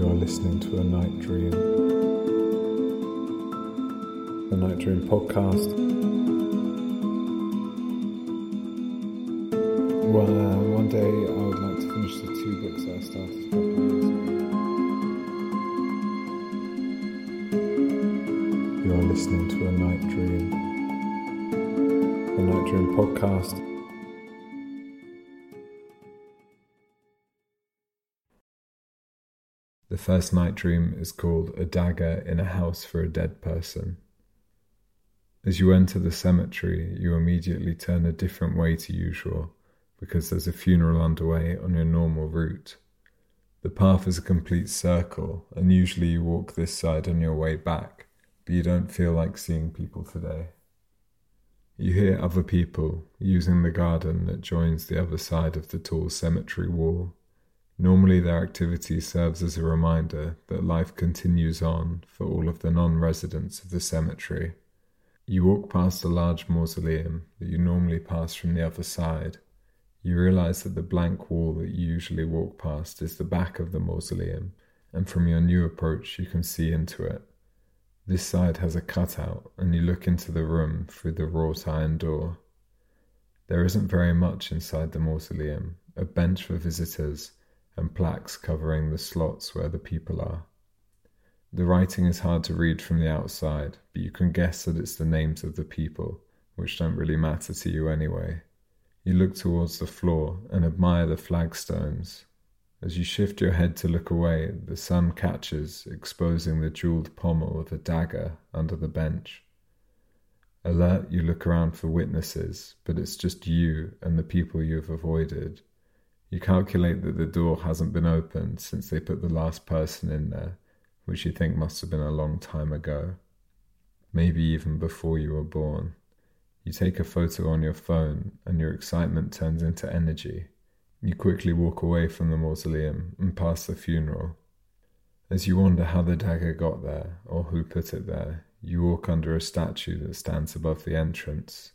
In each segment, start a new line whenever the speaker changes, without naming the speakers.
You are listening to a night dream. The Night Dream podcast. Well, uh, one day I would like to finish the two books that I started a couple of years ago. You are listening to a night dream. The Night Dream podcast. The first night dream is called A Dagger in a House for a Dead Person. As you enter the cemetery, you immediately turn a different way to usual because there's a funeral underway on your normal route. The path is a complete circle, and usually you walk this side on your way back, but you don't feel like seeing people today. You hear other people using the garden that joins the other side of the tall cemetery wall. Normally, their activity serves as a reminder that life continues on for all of the non residents of the cemetery. You walk past a large mausoleum that you normally pass from the other side. You realize that the blank wall that you usually walk past is the back of the mausoleum, and from your new approach, you can see into it. This side has a cutout, and you look into the room through the wrought iron door. There isn't very much inside the mausoleum a bench for visitors and plaques covering the slots where the people are. The writing is hard to read from the outside, but you can guess that it's the names of the people, which don't really matter to you anyway. You look towards the floor and admire the flagstones. As you shift your head to look away, the sun catches, exposing the jeweled pommel of a dagger under the bench. Alert, you look around for witnesses, but it's just you and the people you have avoided. You calculate that the door hasn't been opened since they put the last person in there, which you think must have been a long time ago. Maybe even before you were born. You take a photo on your phone and your excitement turns into energy. You quickly walk away from the mausoleum and past the funeral. As you wonder how the dagger got there or who put it there, you walk under a statue that stands above the entrance.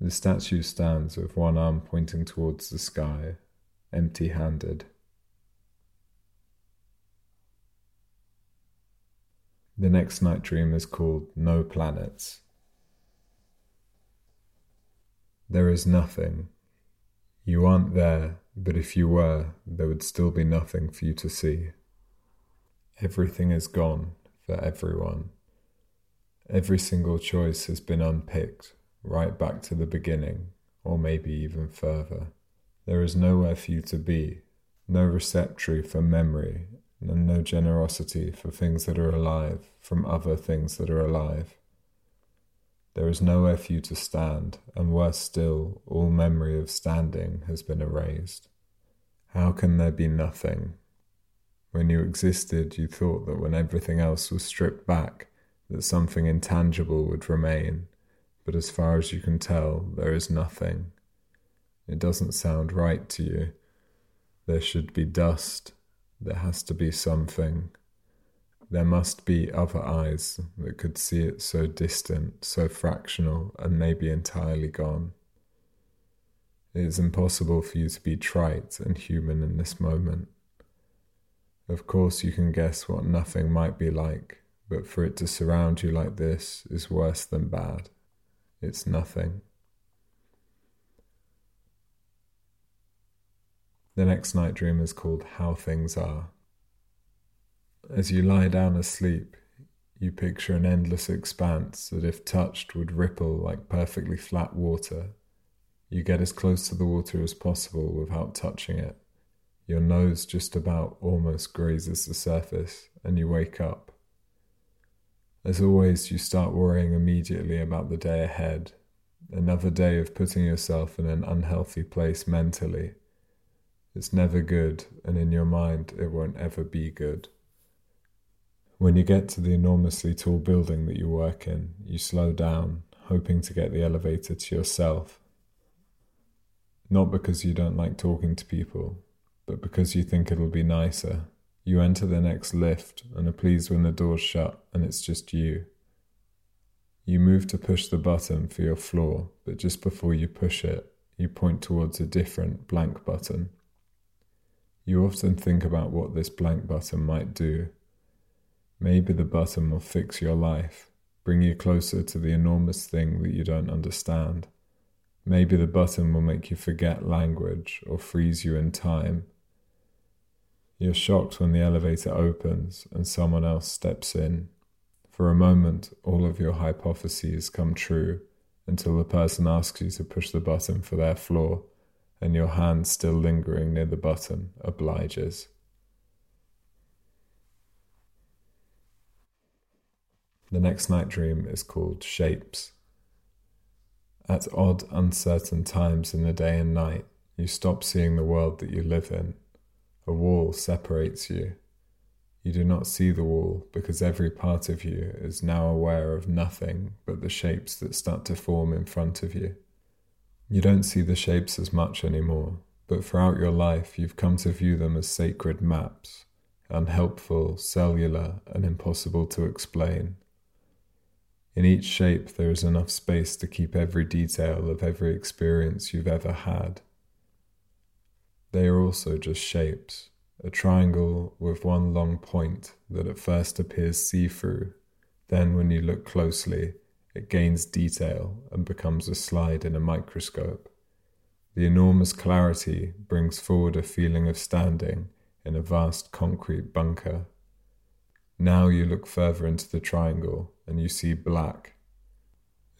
The statue stands with one arm pointing towards the sky, empty handed. The next night dream is called No Planets. There is nothing. You aren't there, but if you were, there would still be nothing for you to see. Everything is gone for everyone. Every single choice has been unpicked right back to the beginning, or maybe even further. There is nowhere for you to be, no receptory for memory, and no generosity for things that are alive from other things that are alive. There is nowhere for you to stand, and worse still, all memory of standing has been erased. How can there be nothing? When you existed, you thought that when everything else was stripped back, that something intangible would remain, but as far as you can tell, there is nothing. It doesn't sound right to you. There should be dust. There has to be something. There must be other eyes that could see it so distant, so fractional, and maybe entirely gone. It is impossible for you to be trite and human in this moment. Of course, you can guess what nothing might be like, but for it to surround you like this is worse than bad. It's nothing. The next night dream is called How Things Are. As you lie down asleep, you picture an endless expanse that, if touched, would ripple like perfectly flat water. You get as close to the water as possible without touching it. Your nose just about almost grazes the surface, and you wake up. As always, you start worrying immediately about the day ahead. Another day of putting yourself in an unhealthy place mentally. It's never good, and in your mind, it won't ever be good. When you get to the enormously tall building that you work in, you slow down, hoping to get the elevator to yourself. Not because you don't like talking to people, but because you think it'll be nicer. You enter the next lift and are pleased when the door's shut and it's just you. You move to push the button for your floor, but just before you push it, you point towards a different blank button. You often think about what this blank button might do. Maybe the button will fix your life, bring you closer to the enormous thing that you don't understand. Maybe the button will make you forget language or freeze you in time. You're shocked when the elevator opens and someone else steps in. For a moment, all of your hypotheses come true until the person asks you to push the button for their floor and your hand still lingering near the button obliges. The next night dream is called Shapes. At odd, uncertain times in the day and night, you stop seeing the world that you live in. A wall separates you. You do not see the wall because every part of you is now aware of nothing but the shapes that start to form in front of you. You don't see the shapes as much anymore, but throughout your life you've come to view them as sacred maps, unhelpful, cellular, and impossible to explain. In each shape, there is enough space to keep every detail of every experience you've ever had. They are also just shapes, a triangle with one long point that at first appears see through, then, when you look closely, it gains detail and becomes a slide in a microscope. The enormous clarity brings forward a feeling of standing in a vast concrete bunker. Now you look further into the triangle and you see black.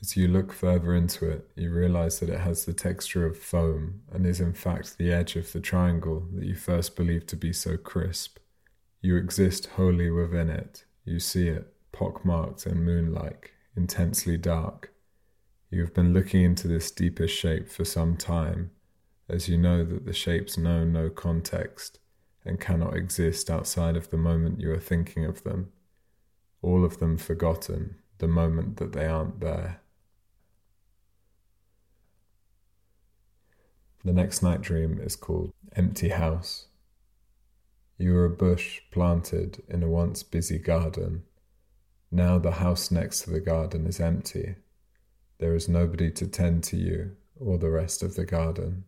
As you look further into it, you realize that it has the texture of foam and is in fact the edge of the triangle that you first believed to be so crisp. You exist wholly within it. You see it, pockmarked and moon-like, intensely dark. You have been looking into this deepest shape for some time, as you know that the shapes know no context and cannot exist outside of the moment you are thinking of them, all of them forgotten the moment that they aren't there. The next night dream is called Empty House. You are a bush planted in a once busy garden. Now the house next to the garden is empty. There is nobody to tend to you or the rest of the garden.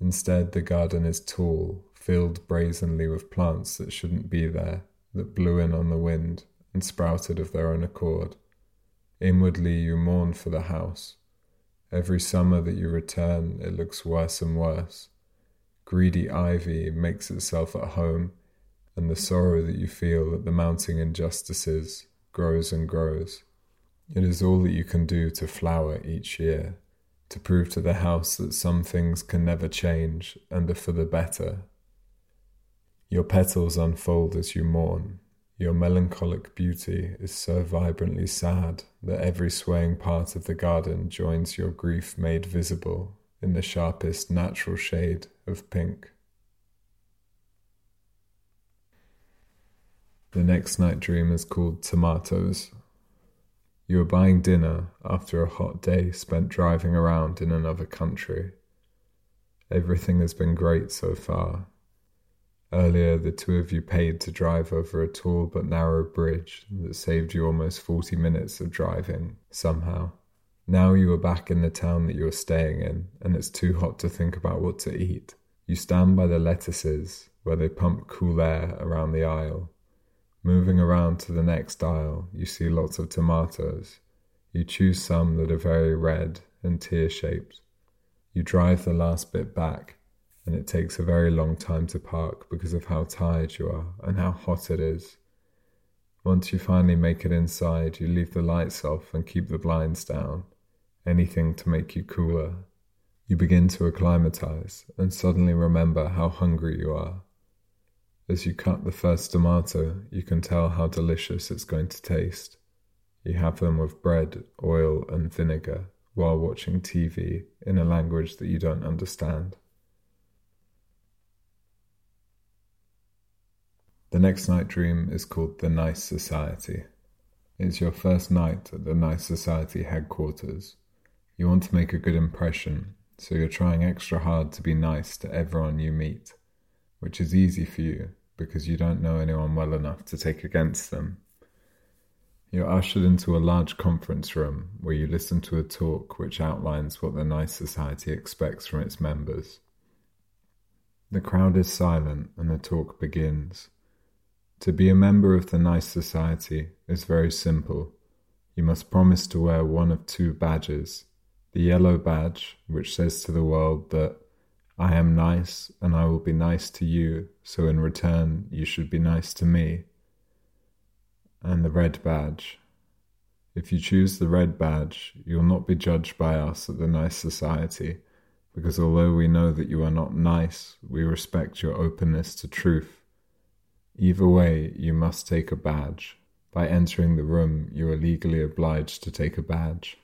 Instead, the garden is tall, filled brazenly with plants that shouldn't be there, that blew in on the wind and sprouted of their own accord. Inwardly, you mourn for the house. Every summer that you return, it looks worse and worse. Greedy ivy makes itself at home, and the sorrow that you feel at the mounting injustices grows and grows. It is all that you can do to flower each year, to prove to the house that some things can never change and are for the better, your petals unfold as you mourn. Your melancholic beauty is so vibrantly sad that every swaying part of the garden joins your grief made visible in the sharpest natural shade of pink. The next night dream is called Tomatoes. You are buying dinner after a hot day spent driving around in another country. Everything has been great so far, Earlier, the two of you paid to drive over a tall but narrow bridge that saved you almost 40 minutes of driving, somehow. Now you are back in the town that you are staying in, and it's too hot to think about what to eat. You stand by the lettuces, where they pump cool air around the aisle. Moving around to the next aisle, you see lots of tomatoes. You choose some that are very red and tear shaped. You drive the last bit back and it takes a very long time to park because of how tired you are and how hot it is. Once you finally make it inside, you leave the lights off and keep the blinds down, anything to make you cooler. You begin to acclimatize and suddenly remember how hungry you are. As you cut the first tomato, you can tell how delicious it's going to taste. You have them with bread, oil, and vinegar while watching TV in a language that you don't understand. The next night dream is called The Nice Society. It's your first night at the Nice Society headquarters. You want to make a good impression, so you're trying extra hard to be nice to everyone you meet, which is easy for you because you don't know anyone well enough to take against them. You're ushered into a large conference room where you listen to a talk which outlines what the Nice Society expects from its members. The crowd is silent and the talk begins. To be a member of the nice society is very simple. You must promise to wear one of two badges the yellow badge, which says to the world that I am nice and I will be nice to you, so in return you should be nice to me, and the red badge. If you choose the red badge, you'll not be judged by us at the Nice Society, because although we know that you are not nice, we respect your openness to truth. Either way, you must take a badge. By entering the room, you are legally obliged to take a badge.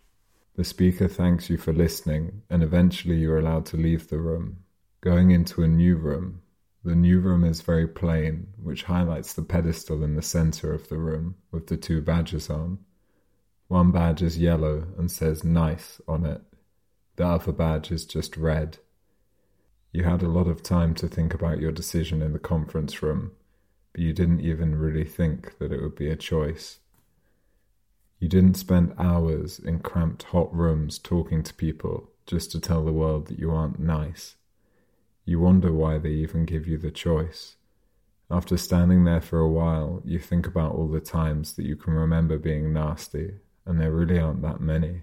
The speaker thanks you for listening, and eventually you are allowed to leave the room. Going into a new room. The new room is very plain, which highlights the pedestal in the center of the room with the two badges on. One badge is yellow and says nice on it. The other badge is just red. You had a lot of time to think about your decision in the conference room, you didn't even really think that it would be a choice. You didn't spend hours in cramped hot rooms talking to people just to tell the world that you aren't nice. You wonder why they even give you the choice. After standing there for a while, you think about all the times that you can remember being nasty, and there really aren't that many.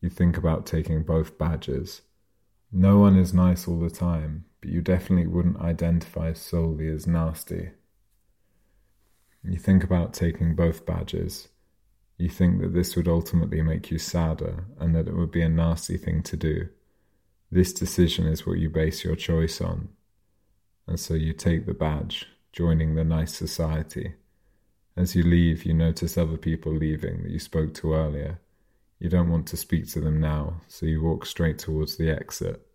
You think about taking both badges. No one is nice all the time, but you definitely wouldn't identify solely as nasty. You think about taking both badges you think that this would ultimately make you sadder and that it would be a nasty thing to do. This decision is what you base your choice on. And so you take the badge, joining the nice society. As you leave, you notice other people leaving that you spoke to earlier. You don't want to speak to them now, so you walk straight towards the exit.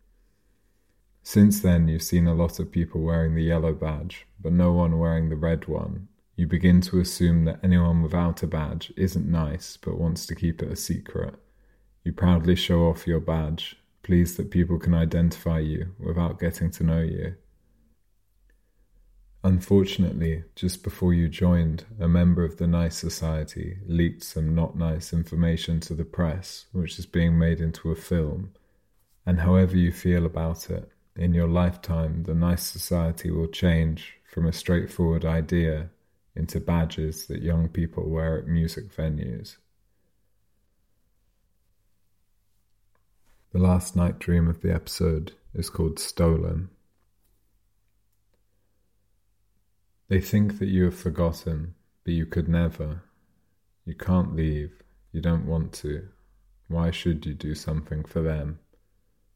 Since then, you've seen a lot of people wearing the yellow badge, but no one wearing the red one, you begin to assume that anyone without a badge isn't nice but wants to keep it a secret. You proudly show off your badge, pleased that people can identify you without getting to know you. Unfortunately, just before you joined, a member of the Nice Society leaked some not nice information to the press, which is being made into a film. And however you feel about it, in your lifetime, the Nice Society will change from a straightforward idea into badges that young people wear at music venues. The last night dream of the episode is called Stolen. They think that you have forgotten, but you could never. You can't leave, you don't want to. Why should you do something for them?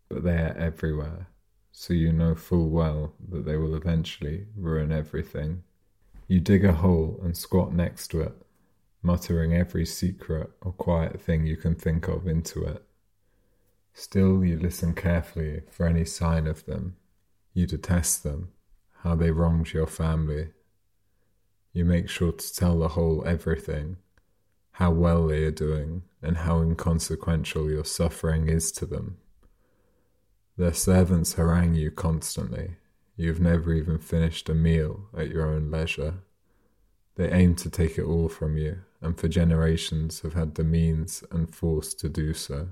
But they are everywhere, so you know full well that they will eventually ruin everything. You dig a hole and squat next to it, muttering every secret or quiet thing you can think of into it. Still, you listen carefully for any sign of them. You detest them, how they wronged your family. You make sure to tell the whole everything, how well they are doing, and how inconsequential your suffering is to them. Their servants harangue you constantly, You've never even finished a meal at your own leisure. They aim to take it all from you, and for generations have had the means and force to do so.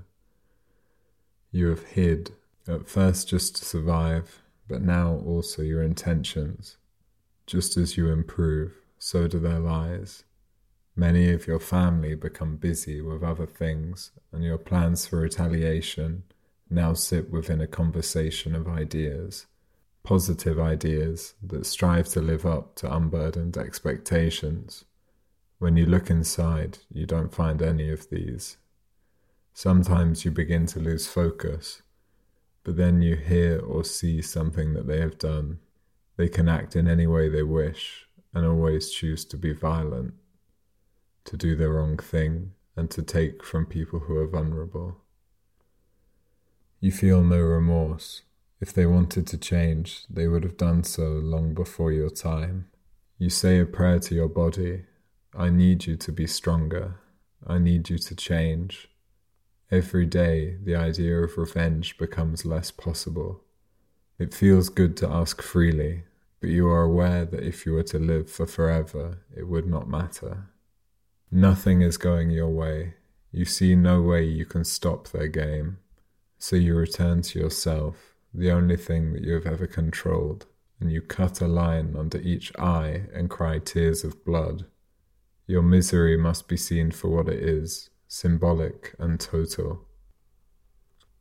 You have hid, at first just to survive, but now also your intentions. Just as you improve, so do their lies. Many of your family become busy with other things, and your plans for retaliation now sit within a conversation of ideas positive ideas that strive to live up to unburdened expectations. When you look inside, you don't find any of these. Sometimes you begin to lose focus, but then you hear or see something that they have done. They can act in any way they wish and always choose to be violent, to do the wrong thing, and to take from people who are vulnerable. You feel no remorse if they wanted to change, they would have done so long before your time. You say a prayer to your body I need you to be stronger. I need you to change. Every day, the idea of revenge becomes less possible. It feels good to ask freely, but you are aware that if you were to live for forever, it would not matter. Nothing is going your way. You see no way you can stop their game. So you return to yourself the only thing that you have ever controlled, and you cut a line under each eye and cry tears of blood, your misery must be seen for what it is, symbolic and total.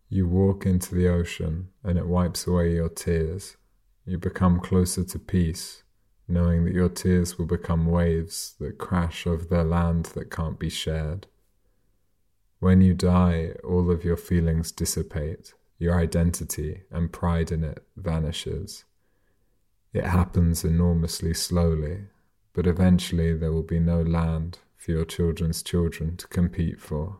You walk into the ocean and it wipes away your tears. You become closer to peace, knowing that your tears will become waves that crash over the land that can't be shared. When you die, all of your feelings dissipate, your identity and pride in it vanishes. It happens enormously slowly, but eventually there will be no land for your children's children to compete for.